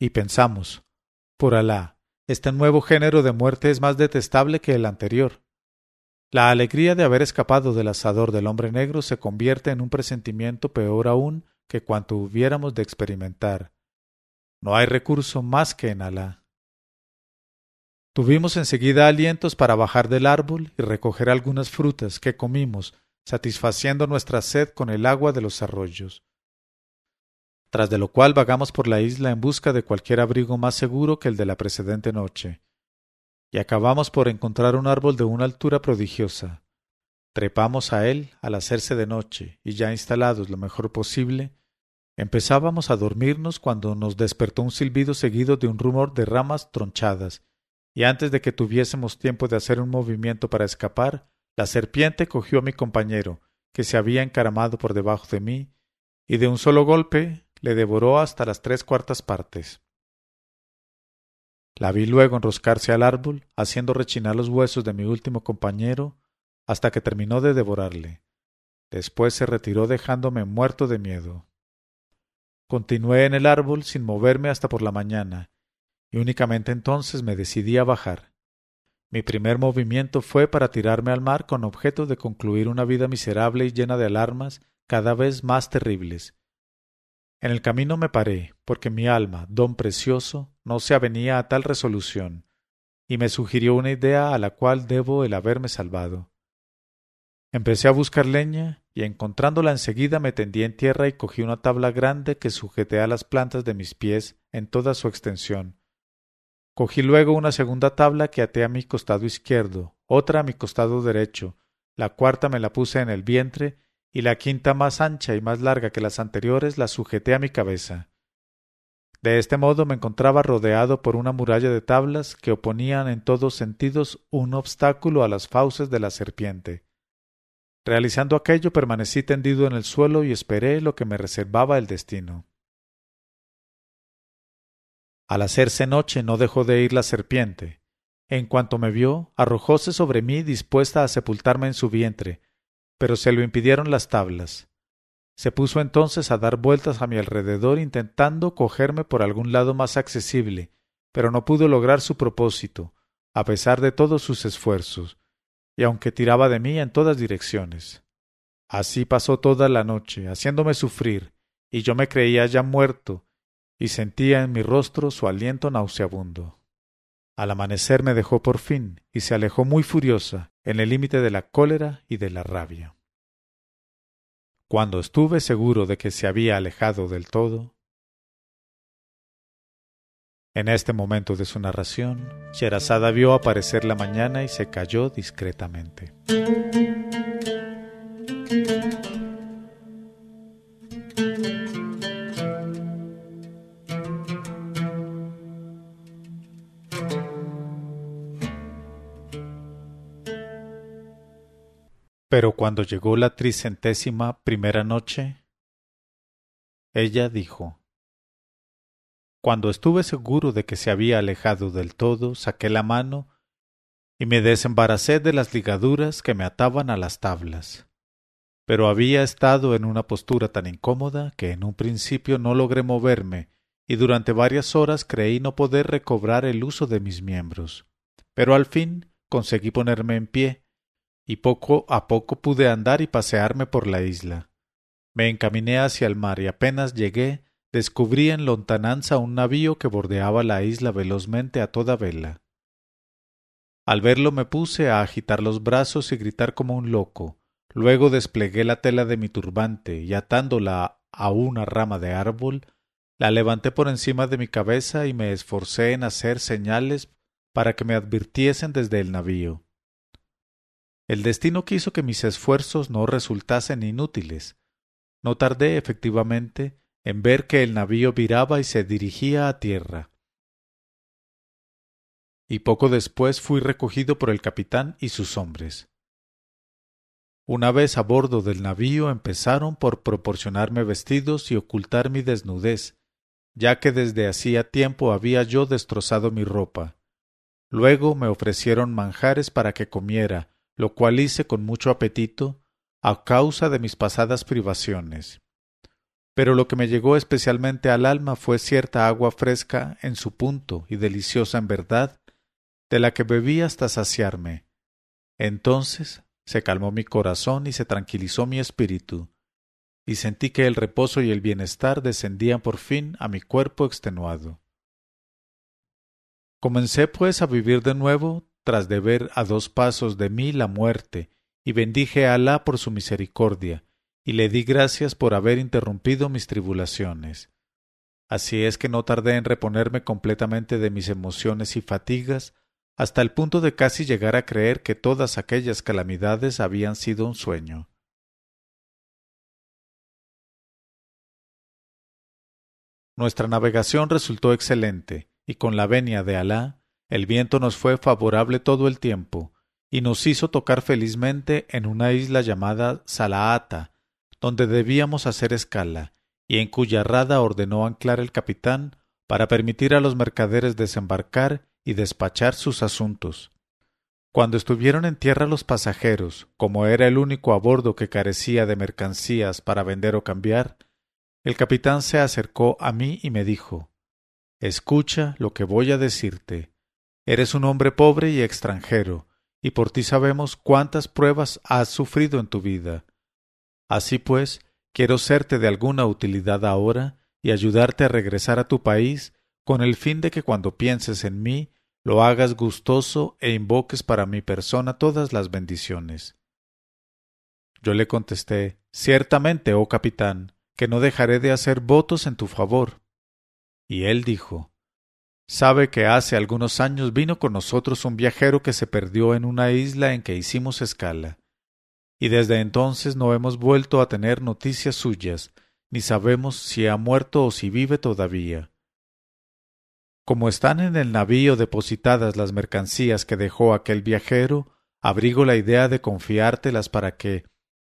Y pensamos, por Alá, este nuevo género de muerte es más detestable que el anterior. La alegría de haber escapado del asador del hombre negro se convierte en un presentimiento peor aún que cuanto hubiéramos de experimentar. No hay recurso más que en Alá. Tuvimos enseguida alientos para bajar del árbol y recoger algunas frutas que comimos, satisfaciendo nuestra sed con el agua de los arroyos. Tras de lo cual vagamos por la isla en busca de cualquier abrigo más seguro que el de la precedente noche. Y acabamos por encontrar un árbol de una altura prodigiosa. Trepamos a él al hacerse de noche, y ya instalados lo mejor posible, Empezábamos a dormirnos cuando nos despertó un silbido seguido de un rumor de ramas tronchadas, y antes de que tuviésemos tiempo de hacer un movimiento para escapar, la serpiente cogió a mi compañero, que se había encaramado por debajo de mí, y de un solo golpe le devoró hasta las tres cuartas partes. La vi luego enroscarse al árbol, haciendo rechinar los huesos de mi último compañero, hasta que terminó de devorarle. Después se retiró dejándome muerto de miedo. Continué en el árbol sin moverme hasta por la mañana, y únicamente entonces me decidí a bajar. Mi primer movimiento fue para tirarme al mar con objeto de concluir una vida miserable y llena de alarmas cada vez más terribles. En el camino me paré, porque mi alma, don precioso, no se avenía a tal resolución, y me sugirió una idea a la cual debo el haberme salvado. Empecé a buscar leña y encontrándola enseguida me tendí en tierra y cogí una tabla grande que sujeté a las plantas de mis pies en toda su extensión. Cogí luego una segunda tabla que até a mi costado izquierdo, otra a mi costado derecho, la cuarta me la puse en el vientre y la quinta más ancha y más larga que las anteriores la sujeté a mi cabeza. De este modo me encontraba rodeado por una muralla de tablas que oponían en todos sentidos un obstáculo a las fauces de la serpiente. Realizando aquello permanecí tendido en el suelo y esperé lo que me reservaba el destino. Al hacerse noche no dejó de ir la serpiente. En cuanto me vio, arrojóse sobre mí dispuesta a sepultarme en su vientre, pero se lo impidieron las tablas. Se puso entonces a dar vueltas a mi alrededor intentando cogerme por algún lado más accesible, pero no pudo lograr su propósito, a pesar de todos sus esfuerzos, y aunque tiraba de mí en todas direcciones. Así pasó toda la noche, haciéndome sufrir, y yo me creía ya muerto, y sentía en mi rostro su aliento nauseabundo. Al amanecer me dejó por fin, y se alejó muy furiosa, en el límite de la cólera y de la rabia. Cuando estuve seguro de que se había alejado del todo, en este momento de su narración, Sherazada vio aparecer la mañana y se calló discretamente. Pero cuando llegó la tricentésima primera noche, ella dijo cuando estuve seguro de que se había alejado del todo, saqué la mano y me desembaracé de las ligaduras que me ataban a las tablas. Pero había estado en una postura tan incómoda que en un principio no logré moverme y durante varias horas creí no poder recobrar el uso de mis miembros. Pero al fin conseguí ponerme en pie y poco a poco pude andar y pasearme por la isla. Me encaminé hacia el mar y apenas llegué descubrí en lontananza un navío que bordeaba la isla velozmente a toda vela. Al verlo me puse a agitar los brazos y gritar como un loco. Luego desplegué la tela de mi turbante y atándola a una rama de árbol, la levanté por encima de mi cabeza y me esforcé en hacer señales para que me advirtiesen desde el navío. El destino quiso que mis esfuerzos no resultasen inútiles. No tardé efectivamente en ver que el navío viraba y se dirigía a tierra. Y poco después fui recogido por el capitán y sus hombres. Una vez a bordo del navío empezaron por proporcionarme vestidos y ocultar mi desnudez, ya que desde hacía tiempo había yo destrozado mi ropa. Luego me ofrecieron manjares para que comiera, lo cual hice con mucho apetito, a causa de mis pasadas privaciones. Pero lo que me llegó especialmente al alma fue cierta agua fresca en su punto y deliciosa en verdad, de la que bebí hasta saciarme. Entonces se calmó mi corazón y se tranquilizó mi espíritu, y sentí que el reposo y el bienestar descendían por fin a mi cuerpo extenuado. Comencé pues a vivir de nuevo tras de ver a dos pasos de mí la muerte, y bendije a Alá por su misericordia, y le di gracias por haber interrumpido mis tribulaciones. Así es que no tardé en reponerme completamente de mis emociones y fatigas, hasta el punto de casi llegar a creer que todas aquellas calamidades habían sido un sueño. Nuestra navegación resultó excelente, y con la venia de Alá, el viento nos fue favorable todo el tiempo, y nos hizo tocar felizmente en una isla llamada Salaata, donde debíamos hacer escala, y en cuya rada ordenó anclar el capitán para permitir a los mercaderes desembarcar y despachar sus asuntos. Cuando estuvieron en tierra los pasajeros, como era el único a bordo que carecía de mercancías para vender o cambiar, el capitán se acercó a mí y me dijo Escucha lo que voy a decirte. Eres un hombre pobre y extranjero, y por ti sabemos cuántas pruebas has sufrido en tu vida. Así pues, quiero serte de alguna utilidad ahora y ayudarte a regresar a tu país con el fin de que cuando pienses en mí lo hagas gustoso e invoques para mi persona todas las bendiciones. Yo le contesté Ciertamente, oh capitán, que no dejaré de hacer votos en tu favor. Y él dijo Sabe que hace algunos años vino con nosotros un viajero que se perdió en una isla en que hicimos escala, y desde entonces no hemos vuelto a tener noticias suyas, ni sabemos si ha muerto o si vive todavía. Como están en el navío depositadas las mercancías que dejó aquel viajero, abrigo la idea de confiártelas para que,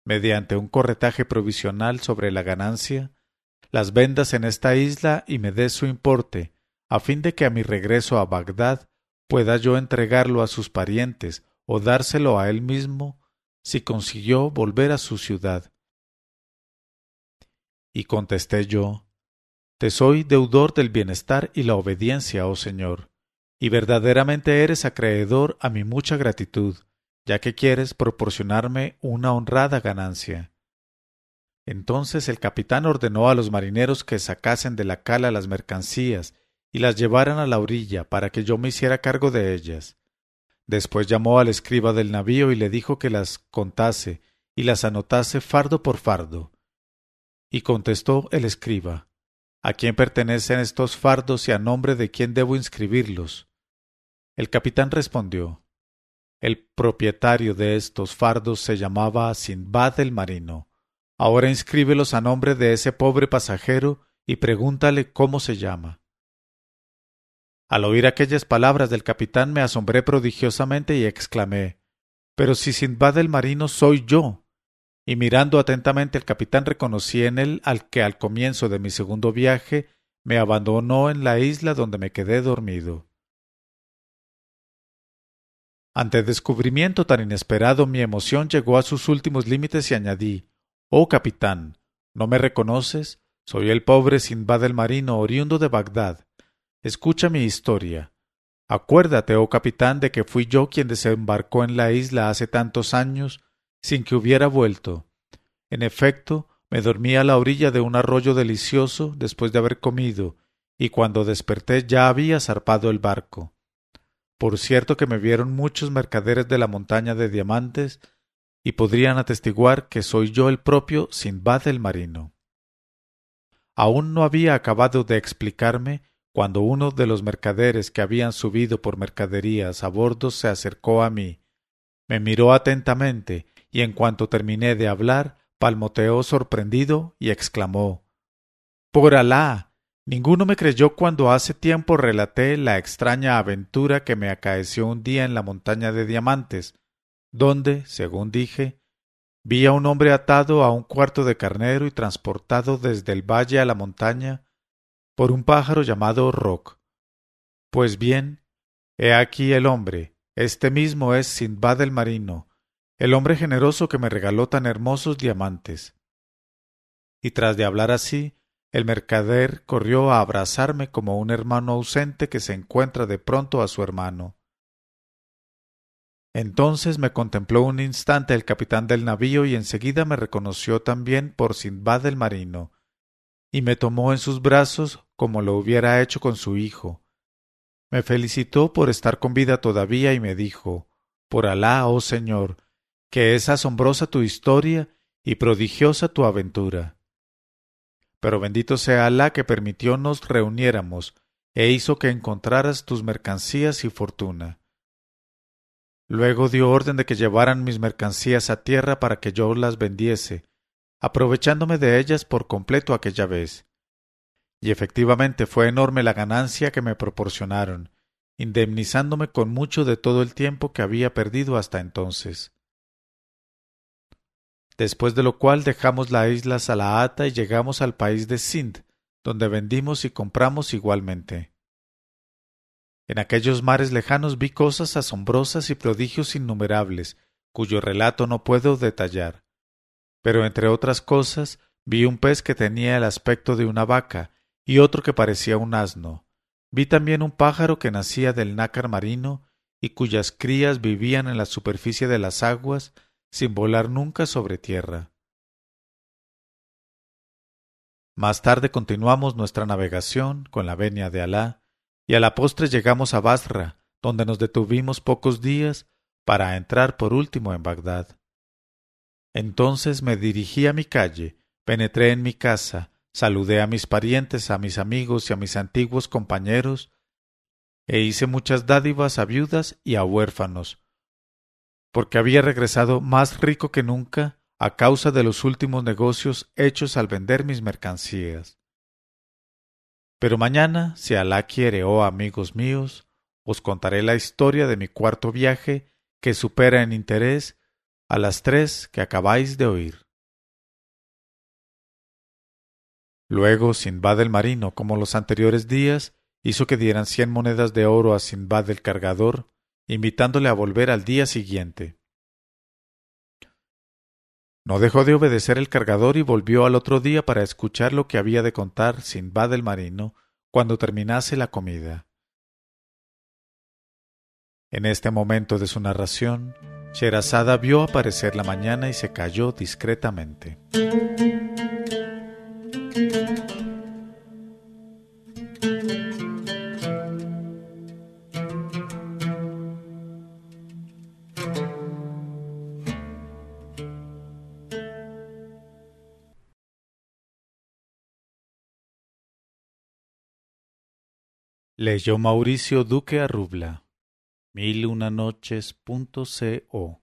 mediante un corretaje provisional sobre la ganancia, las vendas en esta isla y me des su importe, a fin de que a mi regreso a Bagdad pueda yo entregarlo a sus parientes o dárselo a él mismo si consiguió volver a su ciudad. Y contesté yo Te soy deudor del bienestar y la obediencia, oh Señor, y verdaderamente eres acreedor a mi mucha gratitud, ya que quieres proporcionarme una honrada ganancia. Entonces el capitán ordenó a los marineros que sacasen de la cala las mercancías y las llevaran a la orilla para que yo me hiciera cargo de ellas. Después llamó al escriba del navío y le dijo que las contase y las anotase fardo por fardo. Y contestó el escriba ¿A quién pertenecen estos fardos y a nombre de quién debo inscribirlos? El capitán respondió El propietario de estos fardos se llamaba Sinbad el marino. Ahora inscríbelos a nombre de ese pobre pasajero y pregúntale cómo se llama. Al oír aquellas palabras del capitán me asombré prodigiosamente y exclamé Pero si Sindbad el marino soy yo. Y mirando atentamente al capitán reconocí en él al que al comienzo de mi segundo viaje me abandonó en la isla donde me quedé dormido. Ante descubrimiento tan inesperado mi emoción llegó a sus últimos límites y añadí Oh capitán, ¿no me reconoces? Soy el pobre Sindbad el marino oriundo de Bagdad Escucha mi historia. Acuérdate, oh capitán, de que fui yo quien desembarcó en la isla hace tantos años sin que hubiera vuelto. En efecto, me dormí a la orilla de un arroyo delicioso después de haber comido, y cuando desperté ya había zarpado el barco. Por cierto que me vieron muchos mercaderes de la montaña de diamantes, y podrían atestiguar que soy yo el propio Sinbad el marino. Aún no había acabado de explicarme cuando uno de los mercaderes que habían subido por mercaderías a bordo se acercó a mí, me miró atentamente y en cuanto terminé de hablar, palmoteó sorprendido y exclamó Por Alá. Ninguno me creyó cuando hace tiempo relaté la extraña aventura que me acaeció un día en la montaña de diamantes, donde, según dije, vi a un hombre atado a un cuarto de carnero y transportado desde el valle a la montaña por un pájaro llamado Roc. Pues bien, he aquí el hombre, este mismo es Sindbad el marino, el hombre generoso que me regaló tan hermosos diamantes. Y tras de hablar así, el mercader corrió a abrazarme como un hermano ausente que se encuentra de pronto a su hermano. Entonces me contempló un instante el capitán del navío y enseguida me reconoció también por Sindbad el marino, y me tomó en sus brazos como lo hubiera hecho con su hijo. Me felicitó por estar con vida todavía y me dijo Por Alá, oh Señor, que es asombrosa tu historia y prodigiosa tu aventura. Pero bendito sea Alá que permitió nos reuniéramos e hizo que encontraras tus mercancías y fortuna. Luego dio orden de que llevaran mis mercancías a tierra para que yo las vendiese, aprovechándome de ellas por completo aquella vez. Y efectivamente fue enorme la ganancia que me proporcionaron, indemnizándome con mucho de todo el tiempo que había perdido hasta entonces. Después de lo cual dejamos la isla Salaata y llegamos al país de Sind, donde vendimos y compramos igualmente. En aquellos mares lejanos vi cosas asombrosas y prodigios innumerables, cuyo relato no puedo detallar. Pero entre otras cosas vi un pez que tenía el aspecto de una vaca, y otro que parecía un asno. Vi también un pájaro que nacía del nácar marino, y cuyas crías vivían en la superficie de las aguas, sin volar nunca sobre tierra. Más tarde continuamos nuestra navegación con la venia de Alá, y a la postre llegamos a Basra, donde nos detuvimos pocos días para entrar por último en Bagdad. Entonces me dirigí a mi calle, penetré en mi casa, saludé a mis parientes, a mis amigos y a mis antiguos compañeros, e hice muchas dádivas a viudas y a huérfanos, porque había regresado más rico que nunca a causa de los últimos negocios hechos al vender mis mercancías. Pero mañana, si Alá quiere, oh amigos míos, os contaré la historia de mi cuarto viaje que supera en interés a las tres que acabáis de oír. Luego Sinbad el marino, como los anteriores días, hizo que dieran cien monedas de oro a Sinbad el cargador, invitándole a volver al día siguiente. No dejó de obedecer el cargador y volvió al otro día para escuchar lo que había de contar Sinbad el marino cuando terminase la comida. En este momento de su narración, Sherazada vio aparecer la mañana y se calló discretamente. Leyó Mauricio Duque Arrubla. Mil una noches punto co.